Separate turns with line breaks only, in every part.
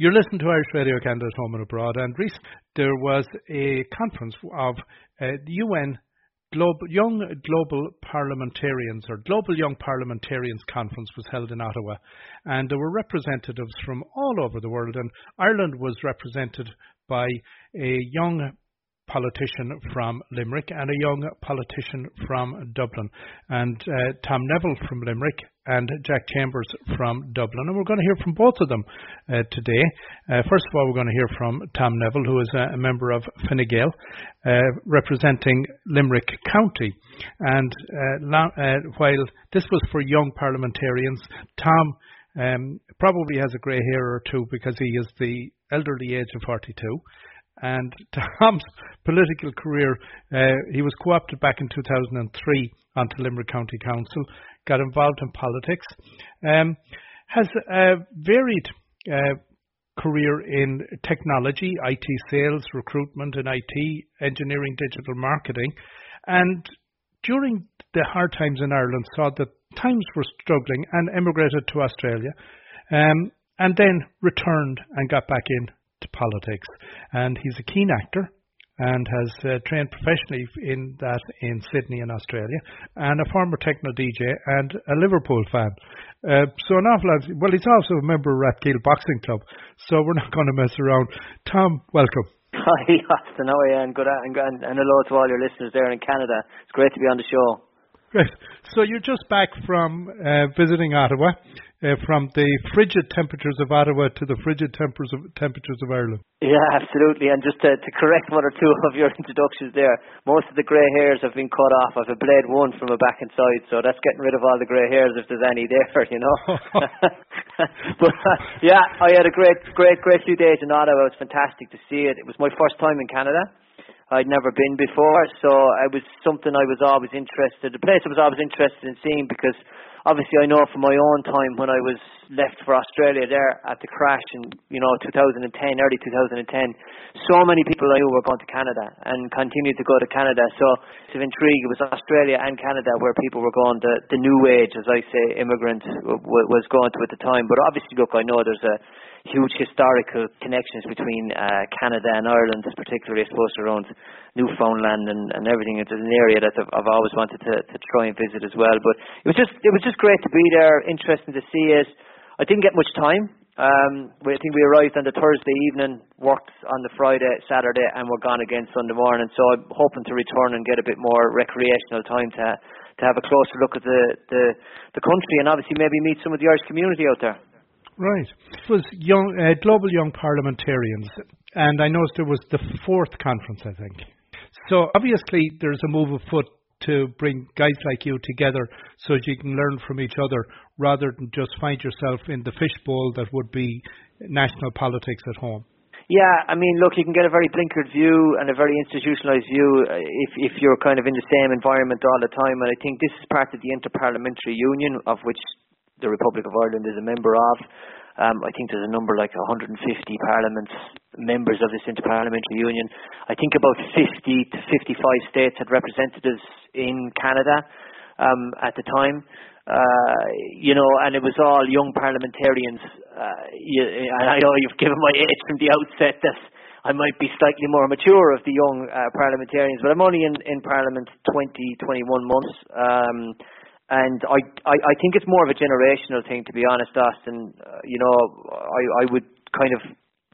You're listening to Irish Radio Canada Home and Abroad, and recently there was a conference of uh, the UN Global, Young Global Parliamentarians or Global Young Parliamentarians Conference was held in Ottawa, and there were representatives from all over the world, and Ireland was represented by a young politician from Limerick and a young politician from Dublin, and uh, Tom Neville from Limerick and Jack Chambers from Dublin. And we're going to hear from both of them uh, today. Uh, first of all, we're going to hear from Tom Neville, who is a, member of Fine Gael, uh, representing Limerick County. And uh, uh, while this was for young parliamentarians, Tom um, probably has a grey hair or two because he is the elderly age of 42. And Tom's political career, uh, he was co-opted back in 2003 onto Limerick County Council, got involved in politics, um, has a varied uh, career in technology, IT sales, recruitment in IT, engineering, digital marketing, and during the hard times in Ireland saw that times were struggling and emigrated to Australia, um, and then returned and got back in to politics. And he's a keen actor and has uh, trained professionally in that in Sydney in Australia, and a former techno DJ and a Liverpool fan. Uh, so an awful lot. Well, he's also a member of Rathkeale Boxing Club, so we're not going to mess around. Tom, welcome.
Hi, Austin. How are you? And good and, and hello to all your listeners there in Canada. It's great to be on the show.
Great. So you're just back from uh, visiting Ottawa uh, from the frigid temperatures of Ottawa to the frigid temperatures of, temperatures of Ireland.
Yeah, absolutely. And just to, to correct one or two of your introductions there, most of the grey hairs have been cut off. I've a blade one from a back and side, so that's getting rid of all the grey hairs if there's any there, you know. but uh, yeah, I had a great, great, great few days in Ottawa. It was fantastic to see it. It was my first time in Canada. I'd never been before, so it was something I was always interested. The place I was always interested in seeing because obviously I know from my own time when I was left for Australia there at the crash in you know 2010, early 2010, so many people I knew were going to Canada and continued to go to Canada. So it's of intrigue. It was Australia and Canada where people were going. The the new age, as I say, immigrant was going to at the time. But obviously, look, I know there's a huge historical connections between uh, Canada and Ireland, particularly I suppose around Newfoundland and, and everything. It's an area that I've, I've always wanted to, to try and visit as well. But it was just it was just great to be there, interesting to see it. I didn't get much time. Um, I think we arrived on the Thursday evening, worked on the Friday, Saturday, and we're gone again Sunday morning. So I'm hoping to return and get a bit more recreational time to to have a closer look at the the, the country and obviously maybe meet some of the Irish community out there.
Right. It was young, uh, Global Young Parliamentarians, and I noticed there was the fourth conference, I think. So obviously there's a move afoot to bring guys like you together so that you can learn from each other rather than just find yourself in the fishbowl that would be national politics at home.
Yeah, I mean, look, you can get a very blinkered view and a very institutionalised view uh, if if you're kind of in the same environment all the time. And I think this is part of the Interparliamentary Union, of which the Republic of Ireland is a member of. Um, I think there's a number like 150 parliaments members of this interparliamentary union. I think about 50 to 55 states had representatives in Canada um, at the time. Uh, you know, and it was all young parliamentarians. Uh, you, and I know you've given my age from the outset that I might be slightly more mature of the young uh, parliamentarians, but I'm only in, in Parliament 20, 21 months. Um, and I, I I think it's more of a generational thing to be honest, Austin. Uh, you know, I I would kind of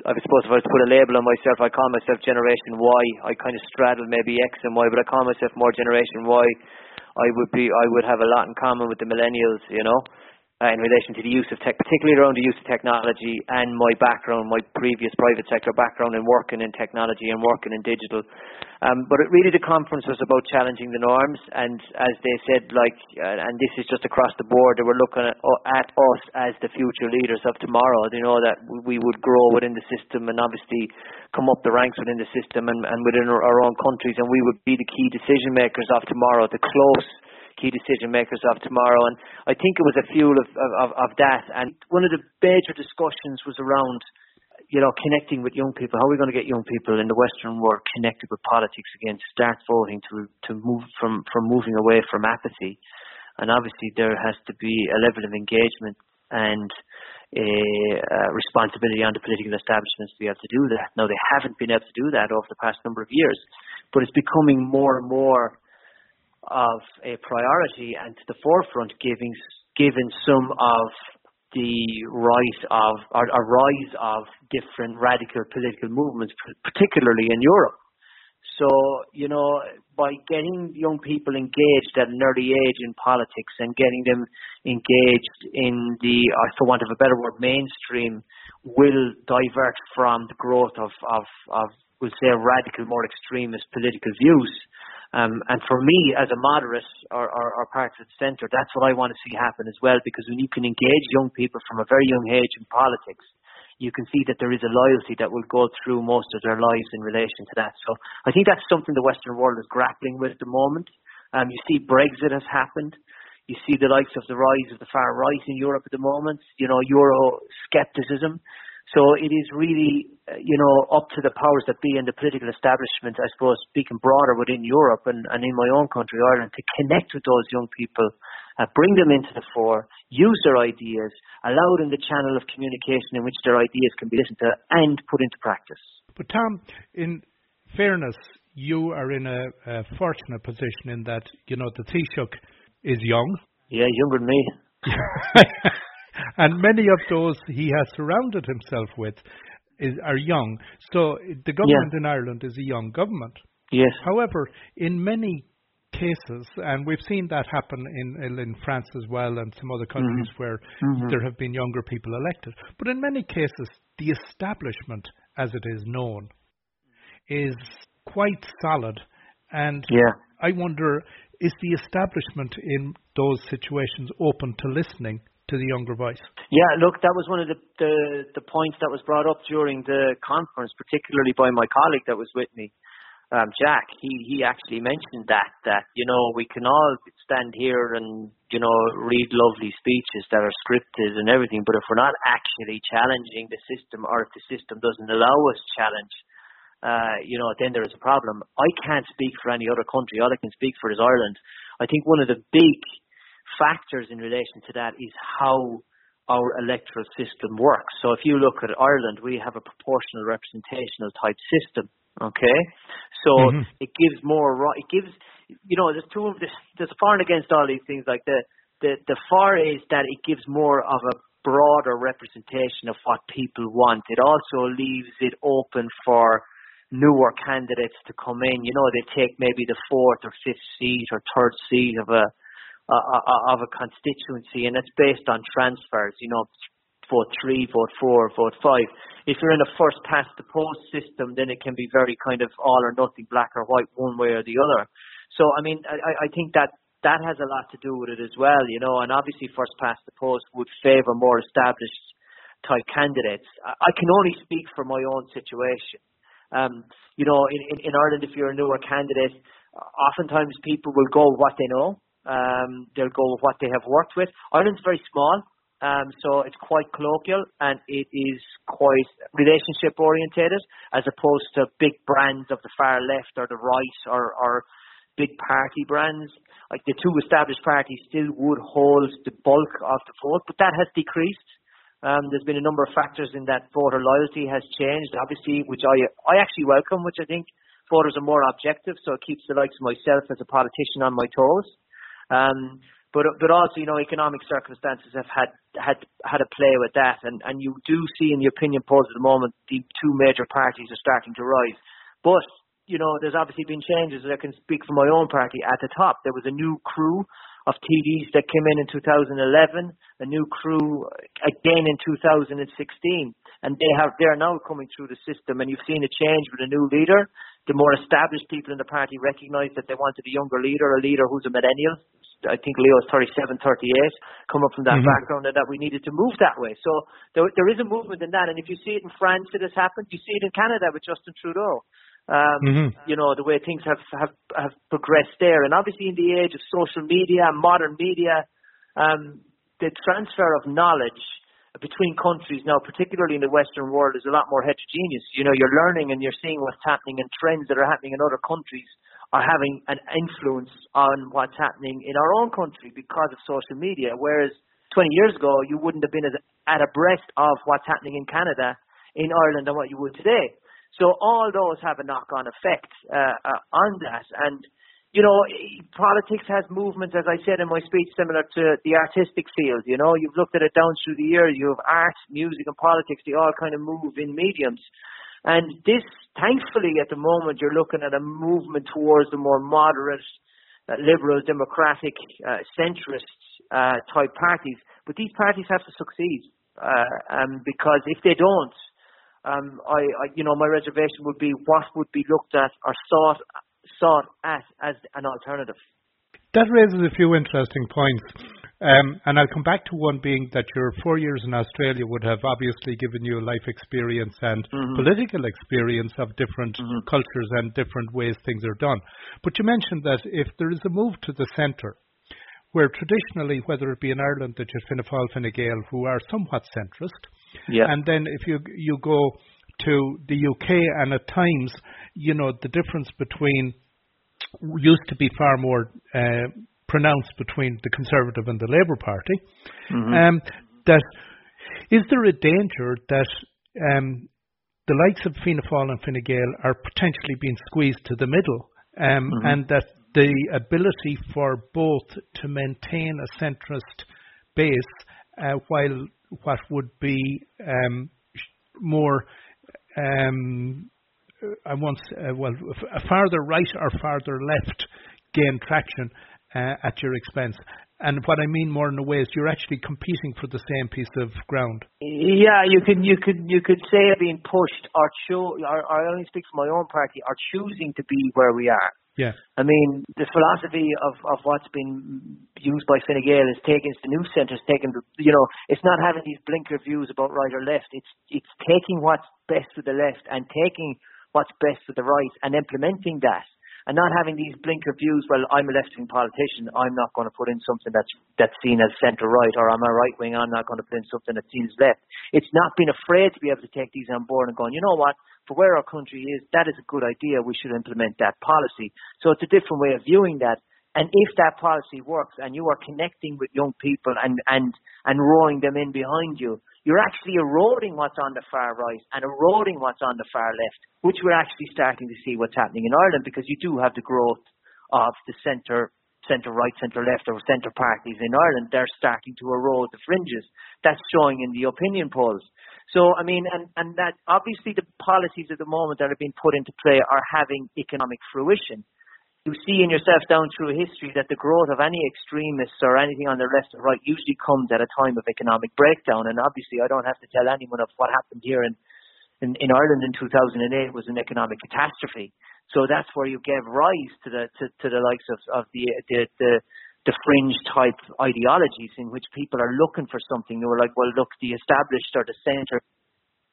I suppose if I was to put a label on myself, I call myself Generation Y. I kind of straddle maybe X and Y, but I call myself more Generation Y. I would be I would have a lot in common with the millennials, you know uh, in relation to the use of tech, particularly around the use of technology and my background, my previous private sector background in working in technology and working in digital. Um, but it really the conference was about challenging the norms, and as they said, like, uh, and this is just across the board, they were looking at, uh, at us as the future leaders of tomorrow. They know that we would grow within the system and obviously come up the ranks within the system and, and within our, our own countries, and we would be the key decision makers of tomorrow, the close key decision makers of tomorrow. And I think it was a fuel of, of, of that. And one of the major discussions was around, you know, connecting with young people. How are we going to get young people in the Western world connected with politics again, to start voting, to to move from from moving away from apathy. And obviously, there has to be a level of engagement and a uh, responsibility on the political establishments to be able to do that. Now they haven't been able to do that over the past number of years, but it's becoming more and more of a priority and to the forefront, giving given some of the rise of or, or rise of different radical political movements, particularly in Europe. So, you know, by getting young people engaged at an early age in politics and getting them engaged in the, or for want of a better word, mainstream, will divert from the growth of, of, of we'll say, radical, more extremist political views. Um, and for me, as a moderate or, or, or part of the centre, that's what I want to see happen as well, because when you can engage young people from a very young age in politics, you can see that there is a loyalty that will go through most of their lives in relation to that. So I think that's something the Western world is grappling with at the moment. Um, you see Brexit has happened. You see the likes of the rise of the far right in Europe at the moment, you know, Euro skepticism. So it is really, uh, you know, up to the powers that be and the political establishment, I suppose, speaking broader within Europe and, and in my own country, Ireland, to connect with those young people, uh, bring them into the fore, use their ideas, allow them the channel of communication in which their ideas can be listened to and put into practice.
But Tom, in fairness, you are in a, a fortunate position in that, you know, the Taoiseach is young.
Yeah, younger than me.
and many of those he has surrounded himself with is, are young. So the government
yeah.
in Ireland is a young government.
Yes.
However, in many cases, and we've seen that happen in in France as well, and some other countries
mm-hmm.
where
mm-hmm.
there have been younger people elected. But in many cases, the establishment, as it is known, is quite solid. And
yeah.
I wonder, is the establishment in those situations open to listening to the younger voice.
Yeah, look, that was one of the, the, the points that was brought up during the conference, particularly by my colleague that was with me, um, Jack. He he actually mentioned that that you know we can all stand here and you know read lovely speeches that are scripted and everything, but if we're not actually challenging the system, or if the system doesn't allow us challenge. Uh, you know, then there is a problem. I can't speak for any other country. All I can speak for is Ireland. I think one of the big factors in relation to that is how our electoral system works. So if you look at Ireland, we have a proportional representational type system. Okay, so mm-hmm. it gives more. It gives you know there's two of this. There's far and against all these things. Like the the the far is that it gives more of a broader representation of what people want. It also leaves it open for newer candidates to come in. You know, they take maybe the fourth or fifth seat or third seat of a uh, of a constituency, and it's based on transfers. You know, vote three, vote four, vote five. If you're in a first past the post system, then it can be very kind of all or nothing, black or white, one way or the other. So, I mean, I, I think that that has a lot to do with it as well, you know, and obviously first past the post would favour more established type candidates. I can only speak for my own situation. Um, you know, in, in, in Ireland, if you're a newer candidate, oftentimes people will go what they know. Um, they'll go with what they have worked with. Ireland's very small, um, so it's quite colloquial and it is quite relationship orientated as opposed to big brands of the far left or the right or, or big party brands. Like the two established parties still would hold the bulk of the vote, but that has decreased. Um, there's been a number of factors in that voter loyalty has changed, obviously, which I I actually welcome, which I think voters are more objective, so it keeps the likes of myself as a politician on my toes. Um, but but also, you know, economic circumstances have had had had a play with that, and and you do see in the opinion polls at the moment the two major parties are starting to rise. But you know, there's obviously been changes. I can speak for my own party. At the top, there was a new crew of TDs that came in in 2011, a new crew again in 2016, and they have they are now coming through the system. And you've seen a change with a new leader. The more established people in the party recognise that they wanted a younger leader, a leader who's a millennial, I think Leo is 37, 38, come up from that mm-hmm. background and that we needed to move that way. So there, there is a movement in that. And if you see it in France, it has happened. You see it in Canada with Justin Trudeau. Um, mm-hmm. You know, the way things have, have, have progressed there. And obviously in the age of social media, modern media, um, the transfer of knowledge between countries now, particularly in the Western world, is a lot more heterogeneous. You know, you're learning and you're seeing what's happening and trends that are happening in other countries are having an influence on what's happening in our own country because of social media. Whereas 20 years ago, you wouldn't have been as at abreast of what's happening in Canada, in Ireland, than what you would today. So all those have a knock-on effect uh, uh, on that. And you know, politics has movements, as I said in my speech, similar to the artistic field. You know, you've looked at it down through the years. You have art, music, and politics. They all kind of move in mediums. And this, thankfully, at the moment, you're looking at a movement towards the more moderate, uh, liberal, democratic, uh, centrist uh, type parties. But these parties have to succeed, uh, um, because if they don't, um, I, I, you know, my reservation would be what would be looked at or sought sought at as an alternative.
That raises a few interesting points. Um, and I'll come back to one being that your four years in Australia would have obviously given you a life experience and mm-hmm. political experience of different mm-hmm. cultures and different ways things are done. But you mentioned that if there is a move to the centre, where traditionally, whether it be in Ireland, that you Fianna Fáil, Fine Gael, who are somewhat centrist,
yeah.
and then if you you go to the UK, and at times, you know, the difference between used to be far more uh, pronounced between the Conservative and the Labour Party. Mm-hmm. Um, that is there a danger that um, the likes of Fianna Fáil and Fine Gael are potentially being squeezed to the middle, um, mm-hmm. and that the ability for both to maintain a centrist base uh, while what would be um, more um, I want, uh, well, a farther right or farther left gain traction uh, at your expense. And what I mean more in a way is you're actually competing for the same piece of ground.
Yeah, you could you could you could say being pushed or cho- I only speak for my own party are choosing to be where we are.
Yeah.
I mean, the philosophy of, of what's been used by Fine Gael is taking the new centres, taking the, you know, it's not having these blinker views about right or left. It's it's taking what's best for the left and taking what's best for the right and implementing that and not having these blinker views. Well, I'm a left-wing politician. I'm not going to put in something that's that's seen as centre-right, or I'm a right-wing. I'm not going to put in something that's seen as left. It's not being afraid to be able to take these on board and going, you know what? For where our country is, that is a good idea. We should implement that policy. So it's a different way of viewing that. And if that policy works and you are connecting with young people and, and, and rowing them in behind you, you're actually eroding what's on the far right and eroding what's on the far left, which we're actually starting to see what's happening in Ireland because you do have the growth of the centre centre right, centre left, or centre parties in Ireland, they're starting to erode the fringes. That's showing in the opinion polls. So, I mean, and, and that obviously the policies at the moment that are being put into play are having economic fruition you see in yourself down through history that the growth of any extremists or anything on the left or right usually comes at a time of economic breakdown. And obviously, I don't have to tell anyone of what happened here in in, in Ireland in 2008 was an economic catastrophe. So that's where you gave rise to the to, to the likes of of the the, the the fringe type ideologies in which people are looking for something. They were like, well, look, the established or the centre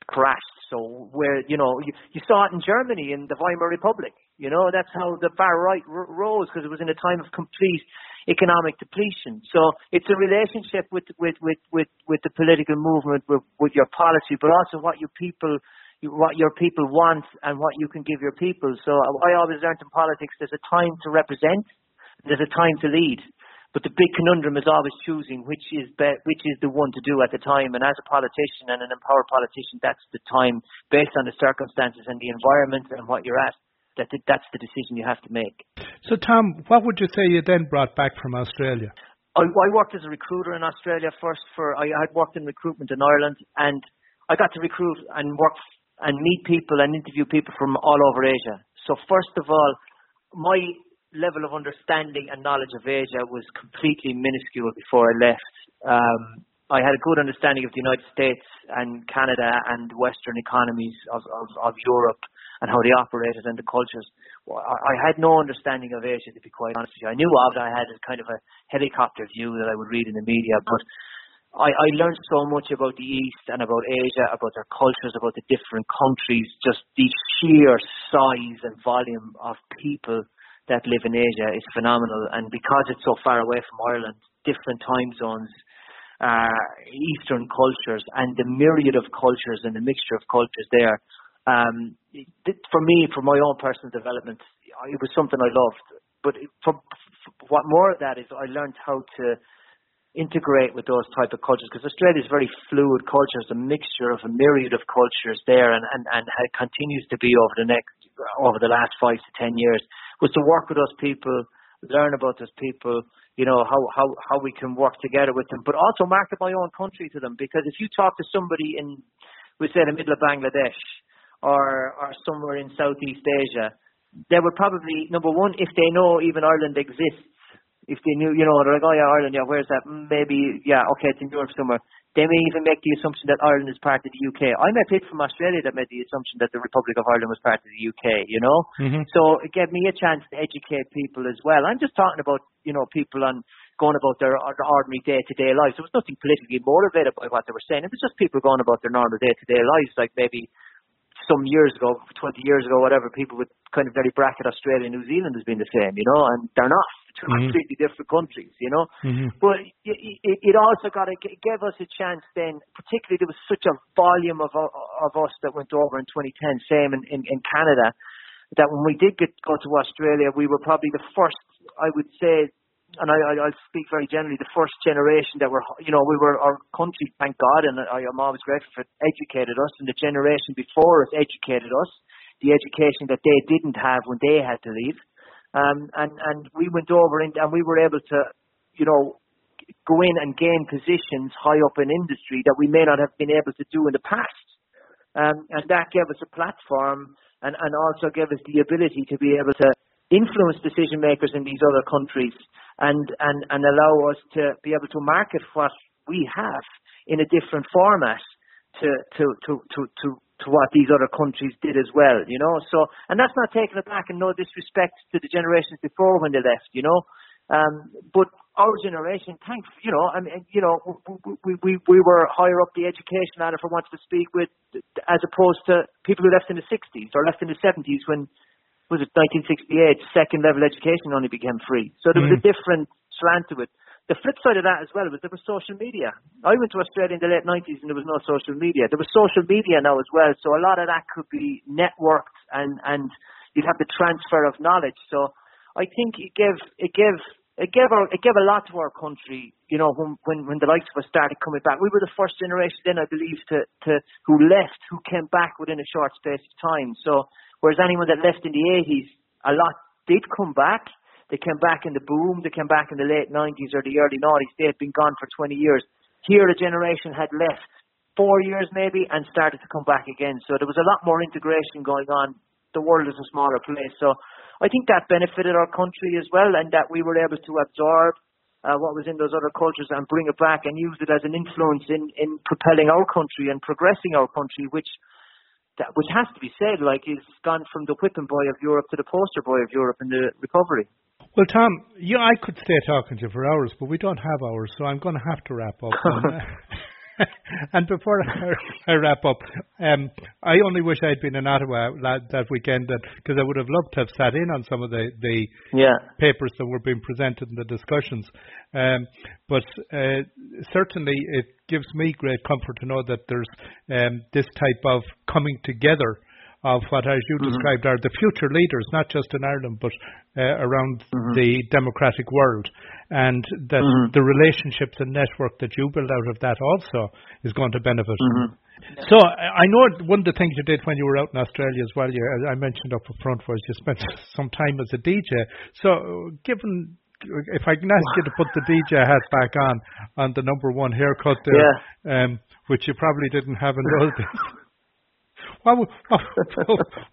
crashed. So where you know you, you saw it in Germany in the Weimar Republic. You know that's how the far right r- rose because it was in a time of complete economic depletion. So it's a relationship with with with with, with the political movement, with, with your policy, but also what your people what your people want and what you can give your people. So I always learned in politics there's a time to represent, there's a time to lead. But the big conundrum is always choosing which is be- which is the one to do at the time. And as a politician and an empowered politician, that's the time based on the circumstances and the environment and what you're at. That that's the decision you have to make.
So, Tom, what would you say you then brought back from Australia?
I, I worked as a recruiter in Australia first. For I had worked in recruitment in Ireland, and I got to recruit and work and meet people and interview people from all over Asia. So, first of all, my level of understanding and knowledge of Asia was completely minuscule before I left. Um, I had a good understanding of the United States and Canada and Western economies of, of, of Europe and how they operated and the cultures. I, had no understanding of Asia, to be quite honest with you. I knew of it. I had a kind of a helicopter view that I would read in the media, but I, I learned so much about the East and about Asia, about their cultures, about the different countries, just the sheer size and volume of people that live in Asia is phenomenal. And because it's so far away from Ireland, different time zones, uh, Eastern cultures, and the myriad of cultures and the mixture of cultures there. Um, it, for me, for my own personal development, it was something I loved. But for, for what more of that is, I learned how to integrate with those type of cultures because Australia is very fluid culture. It's a mixture of a myriad of cultures there, and and and it continues to be over the next over the last five to ten years. Was to work with those people, learn about those people, you know how how how we can work together with them, but also market my own country to them because if you talk to somebody in, we say, the middle of Bangladesh or or somewhere in Southeast Asia, they would probably number one if they know even Ireland exists if they knew, you know, they're like, oh yeah, Ireland, yeah, where's that? Maybe, yeah, okay, it's in Europe somewhere. They may even make the assumption that Ireland is part of the UK. I met people from Australia that made the assumption that the Republic of Ireland was part of the UK, you know? Mm-hmm. So it gave me a chance to educate people as well. I'm just talking about, you know, people on going about their, their ordinary day-to-day lives. There was nothing politically motivated by what they were saying. It was just people going about their normal day-to-day lives, like maybe some years ago, 20 years ago, whatever, people would kind of very bracket Australia and New Zealand as being the same, you know, and they're not. Two mm-hmm. completely different countries, you know. Mm-hmm. But it, it, it also got to give us a chance then, particularly there was such a volume of of us that went over in 2010, same in, in, in Canada, that when we did get go to Australia, we were probably the first, I would say, and I, I, I'll speak very generally, the first generation that were, you know, we were, our country, thank God, and I am always grateful for it, educated us, and the generation before us educated us, the education that they didn't have when they had to leave. Um, and, and we went over and, and we were able to, you know, go in and gain positions high up in industry that we may not have been able to do in the past. Um, and that gave us a platform and, and also gave us the ability to be able to influence decision makers in these other countries and, and, and allow us to be able to market what we have in a different format to, to, to, to, to, to what these other countries did as well, you know. So, and that's not taking it back and no disrespect to the generations before when they left, you know. Um, but our generation, thanks, you know, I mean, you know, we, we, we were higher up the education ladder for want to speak with, as opposed to people who left in the 60s or left in the 70s when was it 1968, second level education only became free. So there was mm. a different slant to it. The flip side of that as well was there was social media. I went to Australia in the late 90s and there was no social media. There was social media now as well. So a lot of that could be networked and, and you'd have the transfer of knowledge. So I think it gave, it gave, it gave, our, it gave a lot to our country, you know, when, when, when the likes of us started coming back. We were the first generation then, I believe, to, to, who left, who came back within a short space of time. So Whereas anyone that left in the 80s, a lot did come back. They came back in the boom. They came back in the late 90s or the early 90s. They had been gone for 20 years. Here, a generation had left four years maybe and started to come back again. So there was a lot more integration going on. The world is a smaller place. So I think that benefited our country as well and that we were able to absorb uh, what was in those other cultures and bring it back and use it as an influence in, in propelling our country and progressing our country, which that, which has to be said, like he's gone from the whipping boy of Europe to the poster boy of Europe in the recovery.
Well, Tom, yeah, I could stay talking to you for hours, but we don't have hours, so I'm going to have to wrap up. Uh, and, before I, I wrap up, um, I only wish I'd been in Ottawa that weekend because I would have loved to have sat in on some of the, the
yeah.
papers that were being presented in the discussions. Um, but uh, certainly it gives me great comfort to know that there's um, this type of coming together of what, as you mm-hmm. described, are the future leaders, not just in Ireland, but uh, around mm-hmm. the democratic world. And that mm-hmm. the relationships and network that you build out of that also is going to benefit.
Mm-hmm.
So I know one of the things you did when you were out in Australia as well. You, I mentioned up front was you spent some time as a DJ. So given if I can ask you to put the DJ hat back on on the number one haircut there, yeah. um, which you probably didn't have in those days. What would,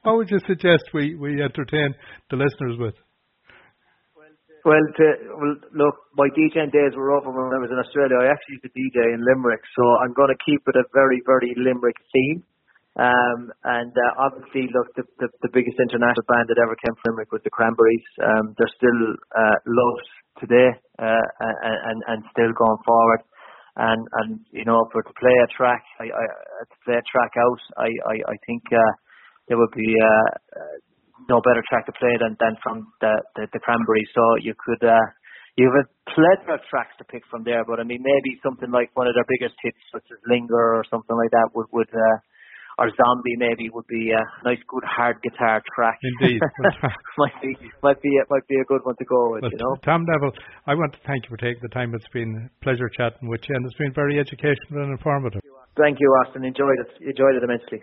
what would you suggest we, we entertain the listeners with?
Well, to, well, look, my DJing days were over when I was in Australia. I actually used to DJ in Limerick, so I'm going to keep it a very, very Limerick theme. Um, and uh, obviously, look, the, the, the biggest international band that ever came from Limerick was the Cranberries. Um, they're still uh, loved today uh, and, and still going forward and and you know for to play a track I, I to play a track out I I, I think uh, there would be uh, uh, no better track to play than than from the the, the Cranberry. So you could uh, you have a plethora of tracks to pick from there but I mean maybe something like one of their biggest hits such as Linger or something like that would would uh, or Zombie maybe would be a nice, good hard guitar track.
Indeed,
might be might be might be a good one to go with. You know,
Tom Neville, I want to thank you for taking the time. It's been a pleasure chatting with you, and it's been very educational and informative.
Thank you, Austin. Enjoyed it. Enjoyed it immensely.